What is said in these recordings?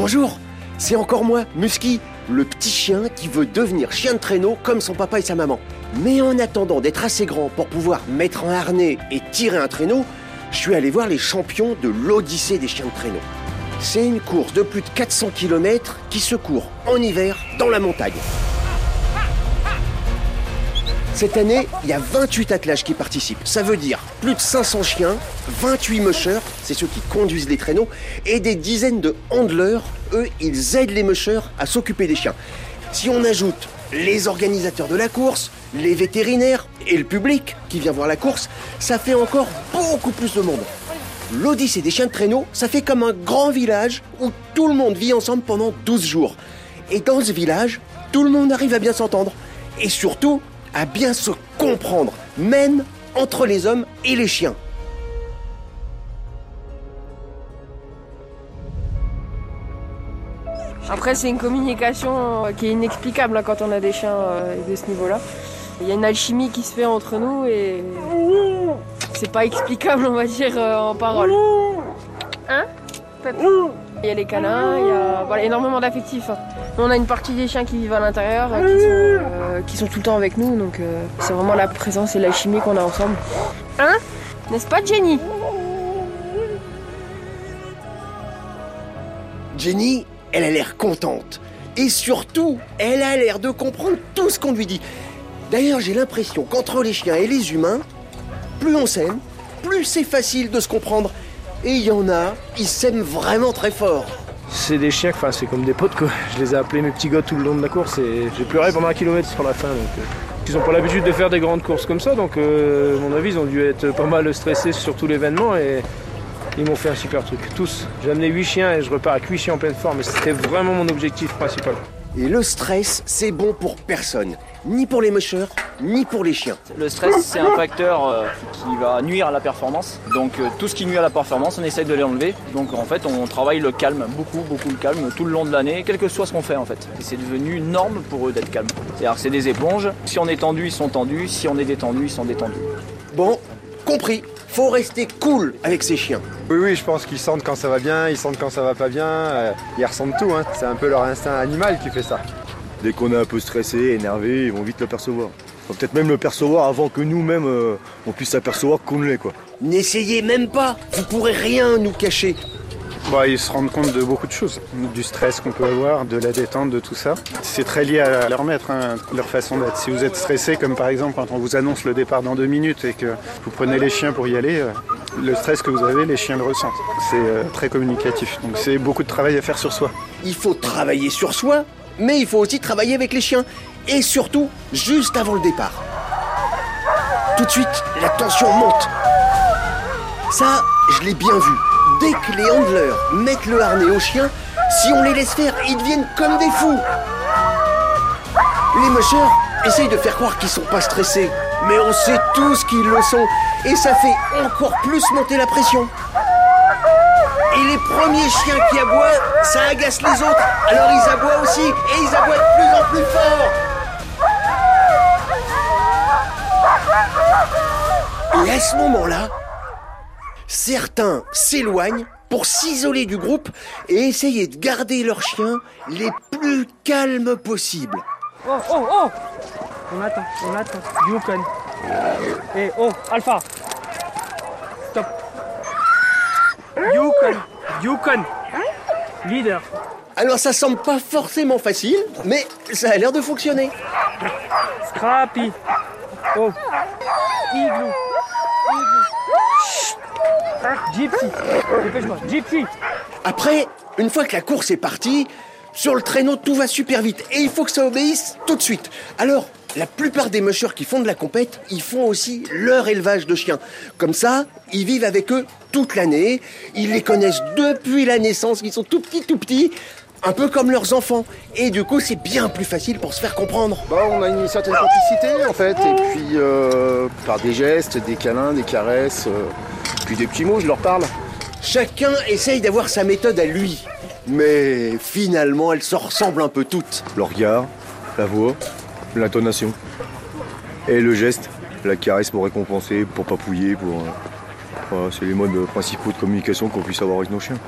Bonjour, c'est encore moi, Musky, le petit chien qui veut devenir chien de traîneau comme son papa et sa maman. Mais en attendant d'être assez grand pour pouvoir mettre un harnais et tirer un traîneau, je suis allé voir les champions de l'Odyssée des chiens de traîneau. C'est une course de plus de 400 km qui se court en hiver dans la montagne. Cette année, il y a 28 attelages qui participent. Ça veut dire plus de 500 chiens, 28 mushers, c'est ceux qui conduisent les traîneaux, et des dizaines de handlers. Eux, ils aident les mushers à s'occuper des chiens. Si on ajoute les organisateurs de la course, les vétérinaires et le public qui vient voir la course, ça fait encore beaucoup plus de monde. L'Odyssée des chiens de traîneau, ça fait comme un grand village où tout le monde vit ensemble pendant 12 jours. Et dans ce village, tout le monde arrive à bien s'entendre. Et surtout, à bien se comprendre, même entre les hommes et les chiens. Après, c'est une communication euh, qui est inexplicable hein, quand on a des chiens euh, de ce niveau-là. Il y a une alchimie qui se fait entre nous et c'est pas explicable, on va dire, euh, en parole. Hein? Il y a les canins, il y a énormément d'affectifs. hein. On a une partie des chiens qui vivent à l'intérieur, euh, qui, sont, euh, qui sont tout le temps avec nous, donc euh, c'est vraiment la présence et la chimie qu'on a ensemble. Hein? N'est-ce pas Jenny? Jenny, elle a l'air contente. Et surtout, elle a l'air de comprendre tout ce qu'on lui dit. D'ailleurs, j'ai l'impression qu'entre les chiens et les humains, plus on s'aime, plus c'est facile de se comprendre. Et il y en a, ils s'aiment vraiment très fort. C'est des chiens, enfin c'est comme des potes quoi. Je les ai appelés mes petits gars tout le long de la course et j'ai pleuré pendant un kilomètre sur la fin. Euh, ils n'ont pas l'habitude de faire des grandes courses comme ça, donc euh, à mon avis ils ont dû être pas mal stressés sur tout l'événement et ils m'ont fait un super truc. Tous. J'ai amené 8 chiens et je repars avec 8 chiens en pleine forme et c'était vraiment mon objectif principal. Et le stress, c'est bon pour personne. Ni pour les mushers, ni pour les chiens. Le stress, c'est un facteur euh, qui va nuire à la performance. Donc euh, tout ce qui nuit à la performance, on essaye de l'enlever. Donc en fait, on travaille le calme, beaucoup, beaucoup le calme, tout le long de l'année, quel que soit ce qu'on fait en fait. Et c'est devenu une norme pour eux d'être calme. C'est-à-dire que c'est des éponges. Si on est tendu, ils sont tendus. Si on est détendu, ils sont détendus. Bon, compris. Faut rester cool avec ces chiens. Oui, oui, je pense qu'ils sentent quand ça va bien, ils sentent quand ça va pas bien. euh, ils ressentent tout. Hein. C'est un peu leur instinct animal qui fait ça. Dès qu'on est un peu stressé, énervé, ils vont vite le percevoir. Faut peut-être même le percevoir avant que nous-mêmes euh, on puisse s'apercevoir qu'on l'est quoi. N'essayez même pas. Vous pourrez rien nous cacher. Bah, ils se rendent compte de beaucoup de choses, du stress qu'on peut avoir, de la détente, de tout ça. C'est très lié à leur maître, hein, leur façon d'être. Si vous êtes stressé, comme par exemple quand on vous annonce le départ dans deux minutes et que vous prenez les chiens pour y aller, euh, le stress que vous avez, les chiens le ressentent. C'est euh, très communicatif. Donc c'est beaucoup de travail à faire sur soi. Il faut travailler sur soi, mais il faut aussi travailler avec les chiens. Et surtout, juste avant le départ. Tout de suite, la tension monte. Ça, je l'ai bien vu. Dès que les handlers mettent le harnais aux chiens, si on les laisse faire, ils deviennent comme des fous. Les mushers essayent de faire croire qu'ils sont pas stressés, mais on sait tous qu'ils le sont, et ça fait encore plus monter la pression. Et les premiers chiens qui aboient, ça agace les autres, alors ils aboient aussi, et ils aboient de plus en plus fort. Et à ce moment-là, certains s'éloignent pour s'isoler du groupe et essayer de garder leurs chiens les plus calmes possibles. Oh, oh, oh On attend, on attend. Yukon. Et oh, Alpha. Stop. Yukon. Yukon. Leader. Alors ça semble pas forcément facile, mais ça a l'air de fonctionner. Scrappy. Oh. Igloo. Igloo. Gypsy. Dépêche-moi. Après, une fois que la course est partie, sur le traîneau tout va super vite et il faut que ça obéisse tout de suite. Alors, la plupart des mushers qui font de la compète, ils font aussi leur élevage de chiens. Comme ça, ils vivent avec eux toute l'année, ils les connaissent depuis la naissance, ils sont tout petits, tout petits, un peu comme leurs enfants. Et du coup, c'est bien plus facile pour se faire comprendre. Bah on a une certaine complicité en fait, et puis euh, par des gestes, des câlins, des caresses, euh, puis des petits mots, je leur parle. Chacun essaye d'avoir sa méthode à lui. Mais finalement, elles se ressemblent un peu toutes. Le regard, la voix, l'intonation. Et le geste, la caresse pour récompenser, pour papouiller, pour. euh, voilà, c'est les modes principaux de communication qu'on puisse avoir avec nos chiens.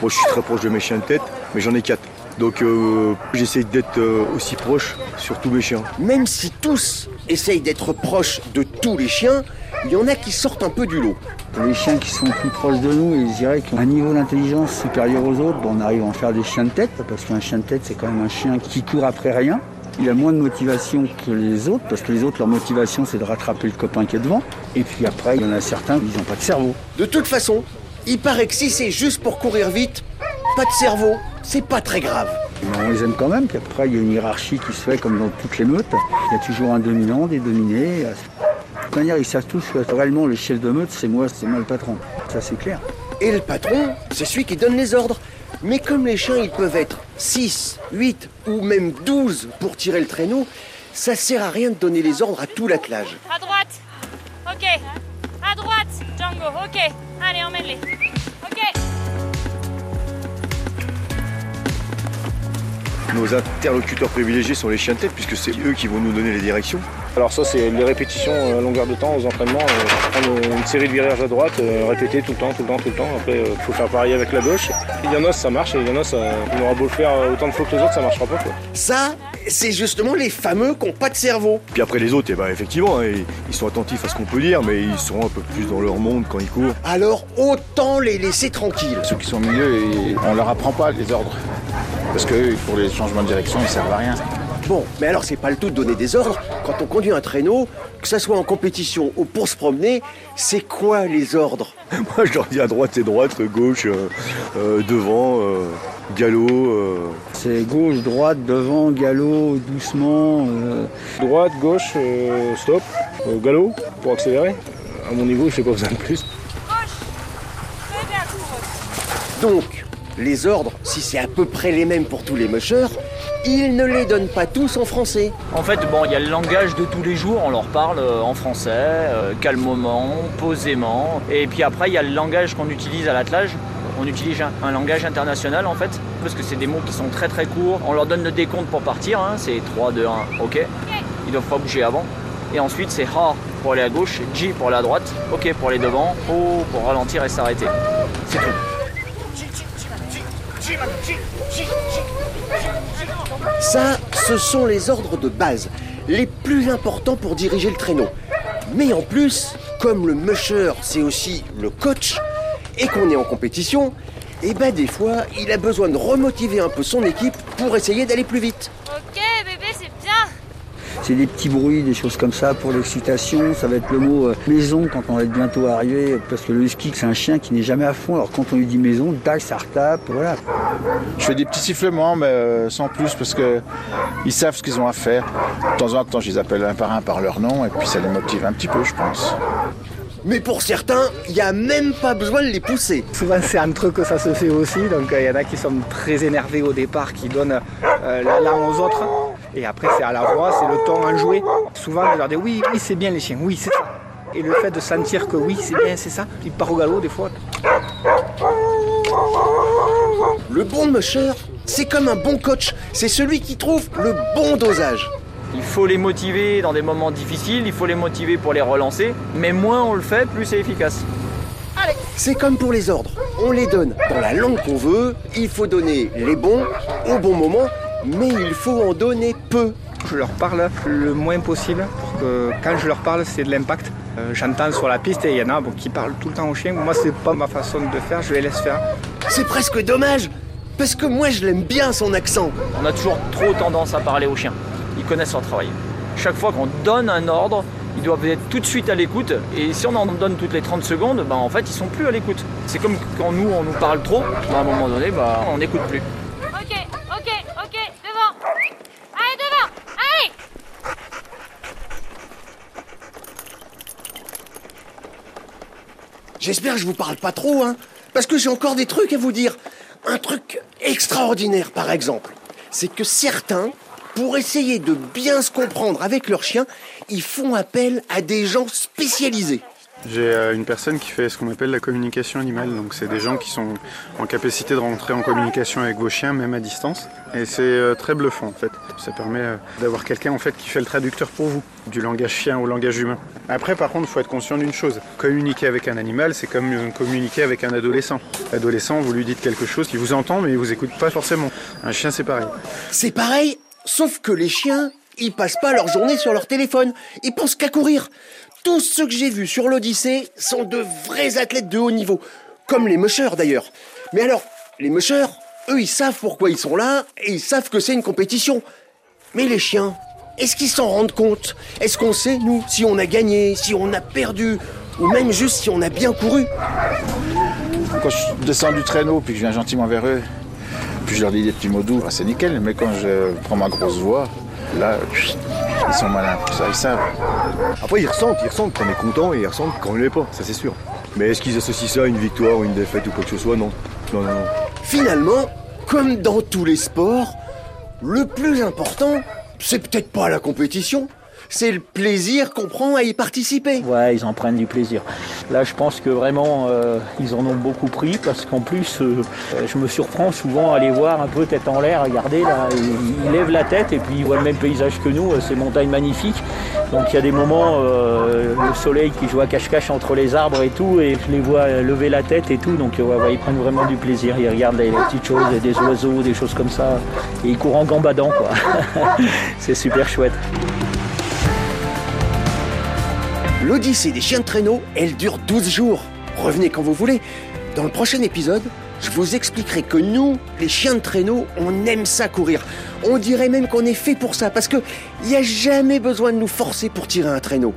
Moi, je suis très proche de mes chiens de tête, mais j'en ai quatre. Donc euh, j'essaie d'être euh, aussi proche sur tous mes chiens. Même si tous essayent d'être proches de tous les chiens, il y en a qui sortent un peu du lot. Les chiens qui sont plus proches de nous, et je dirais qu'ils ont un niveau d'intelligence supérieur aux autres, bon, on arrive à en faire des chiens de tête, parce qu'un chien de tête, c'est quand même un chien qui court après rien. Il a moins de motivation que les autres, parce que les autres, leur motivation, c'est de rattraper le copain qui est devant. Et puis après, il y en a certains qui n'ont pas de cerveau. De toute façon, il paraît que si c'est juste pour courir vite, pas de cerveau, c'est pas très grave. Mais on les aime quand même, puis après, il y a une hiérarchie qui se fait comme dans toutes les meutes. Il y a toujours un dominant, des dominés. De toute manière, ils savent tous que réellement, le chef de meute, c'est moi, c'est moi le patron. Ça, c'est clair. Et le patron, c'est celui qui donne les ordres. Mais comme les chiens, ils peuvent être 6, 8 ou même 12 pour tirer le traîneau, ça sert à rien de donner les ordres à tout l'attelage. À droite. Ok. À droite, Django. Ok. Allez, emmène-les. Nos interlocuteurs privilégiés sont les chiens de tête, puisque c'est eux qui vont nous donner les directions. Alors ça c'est les répétitions euh, à longueur de temps aux entraînements, euh, prendre une série de virages à droite, euh, répéter tout le temps, tout le temps, tout le temps. Après il faut faire pareil avec la gauche. Il y en a ça marche et il y en a ça, on aura beau le faire autant de fois que les autres, ça marchera pas quoi. Ça, c'est justement les fameux qui n'ont pas de cerveau. Puis après les autres, eh ben, effectivement, hein, ils sont attentifs à ce qu'on peut dire, mais ils sont un peu plus dans leur monde quand ils courent. Alors autant les laisser tranquilles. Ceux qui sont au milieu, on leur apprend pas les ordres. Parce que pour les changements de direction, ils servent à rien. Bon, mais alors c'est pas le tout de donner des ordres. Quand on conduit un traîneau, que ça soit en compétition ou pour se promener, c'est quoi les ordres? Moi je leur dis à droite c'est droite, gauche, euh, euh, devant, euh, galop. euh. C'est gauche, droite, devant, galop, doucement. euh, Droite, gauche, euh, stop, euh, galop pour accélérer. À mon niveau je n'ai pas besoin de plus. Très bien, cours. Donc, les ordres, si c'est à peu près les mêmes pour tous les mocheurs, ils ne les donnent pas tous en français. En fait, bon, il y a le langage de tous les jours, on leur parle euh, en français, euh, calmement, posément. Et puis après, il y a le langage qu'on utilise à l'attelage. On utilise un, langage international en fait, parce que c'est des mots qui sont très très courts. On leur donne le décompte pour partir, hein, c'est 3, 2, 1, ok. Ils doivent pas bouger avant. Et ensuite, c'est Ha pour aller à gauche, J pour aller à droite, OK pour aller devant, O pour ralentir et s'arrêter. C'est tout. Ça, ce sont les ordres de base, les plus importants pour diriger le traîneau. Mais en plus, comme le musher, c'est aussi le coach, et qu'on est en compétition, et ben des fois, il a besoin de remotiver un peu son équipe pour essayer d'aller plus vite. Ok, bébé, c'est bien. C'est des petits bruits, des choses comme ça pour l'excitation. Ça va être le mot euh, maison quand on va être bientôt arrivé. Parce que le husky, c'est un chien qui n'est jamais à fond. Alors quand on lui dit maison, tac, ça retape. Voilà. Je fais des petits sifflements, mais euh, sans plus, parce que ils savent ce qu'ils ont à faire. De temps en temps, je les appelle un par un par leur nom, et puis ça les motive un petit peu, je pense. Mais pour certains, il n'y a même pas besoin de les pousser. Souvent, c'est entre eux que ça se fait aussi. Donc, il y en a qui sont très énervés au départ, qui donnent euh, la langue aux autres. Et après, c'est à la voix, c'est le ton enjoué. Souvent, je leur dis oui, oui, c'est bien les chiens, oui, c'est ça. Et le fait de sentir que oui, c'est bien, c'est ça, ils partent au galop des fois. Le bon musher, c'est comme un bon coach. C'est celui qui trouve le bon dosage. Il faut les motiver dans des moments difficiles, il faut les motiver pour les relancer, mais moins on le fait, plus c'est efficace. C'est comme pour les ordres. On les donne dans la langue qu'on veut, il faut donner les bons au bon moment, mais il faut en donner peu. Je leur parle le moins possible pour que quand je leur parle, c'est de l'impact. Euh, J'entends sur la piste et il y en a bon, qui parlent tout le temps aux chiens. Moi, c'est pas ma façon de faire, je les laisse faire. C'est presque dommage, parce que moi je l'aime bien son accent. On a toujours trop tendance à parler aux chiens. Ils connaissent leur travail. Chaque fois qu'on donne un ordre, ils doivent être tout de suite à l'écoute. Et si on en donne toutes les 30 secondes, bah, en fait, ils sont plus à l'écoute. C'est comme quand nous, on nous parle trop, bah, à un moment donné, bah, on n'écoute plus. Ok, ok, ok, devant. Allez, devant. Allez. J'espère que je vous parle pas trop, hein, parce que j'ai encore des trucs à vous dire. Un truc extraordinaire, par exemple, c'est que certains, pour essayer de bien se comprendre avec leur chien, ils font appel à des gens spécialisés. J'ai euh, une personne qui fait ce qu'on appelle la communication animale. Donc c'est des gens qui sont en capacité de rentrer en communication avec vos chiens, même à distance. Et c'est euh, très bluffant en fait. Ça permet euh, d'avoir quelqu'un en fait qui fait le traducteur pour vous, du langage chien au langage humain. Après par contre, il faut être conscient d'une chose. Communiquer avec un animal, c'est comme communiquer avec un adolescent. L'adolescent, vous lui dites quelque chose, il vous entend mais il vous écoute pas forcément. Un chien c'est pareil. C'est pareil, sauf que les chiens, ils passent pas leur journée sur leur téléphone. Ils pensent qu'à courir. Tous ceux que j'ai vus sur l'Odyssée sont de vrais athlètes de haut niveau. Comme les mushers d'ailleurs. Mais alors, les mushers, eux, ils savent pourquoi ils sont là et ils savent que c'est une compétition. Mais les chiens, est-ce qu'ils s'en rendent compte? Est-ce qu'on sait, nous, si on a gagné, si on a perdu, ou même juste si on a bien couru? Quand je descends du traîneau puis que je viens gentiment vers eux, puis je leur dis des petits mots doux, ah, c'est nickel. Mais quand je prends ma grosse voix, là, ils sont malins pour ça, ils savent. Après, ils ressentent, ils ressentent qu'on est content et ils ressentent qu'on ne l'est pas, ça c'est sûr. Mais est-ce qu'ils associent ça à une victoire ou une défaite ou quoi que ce soit? Non. Non, non, non. Finalement, comme dans tous les sports, le plus important, c'est peut-être pas la compétition, c'est le plaisir qu'on prend à y participer. Ouais, ils en prennent du plaisir. Là, je pense que vraiment, euh, ils en ont beaucoup pris parce qu'en plus, euh, je me surprends souvent à les voir un peu tête en l'air, regardez là, ils, lèvent la tête et puis ils voient le même paysage que nous, euh, ces montagnes magnifiques. Donc il y a des moments, euh, le soleil qui joue à cache-cache entre les arbres et tout, et je les vois euh, lever la tête et tout, donc euh, ils prennent vraiment du plaisir. Ils regardent les, les petites choses, des oiseaux, des choses comme ça, et ils courent en gambadant, quoi. C'est super chouette. L'Odyssée des chiens de traîneau, elle dure 12 jours. Revenez quand vous voulez. Dans le prochain épisode, je vous expliquerai que nous, les chiens de traîneau, on aime ça courir. On dirait même qu'on est fait pour ça, parce que il n'y a jamais besoin de nous forcer pour tirer un traîneau.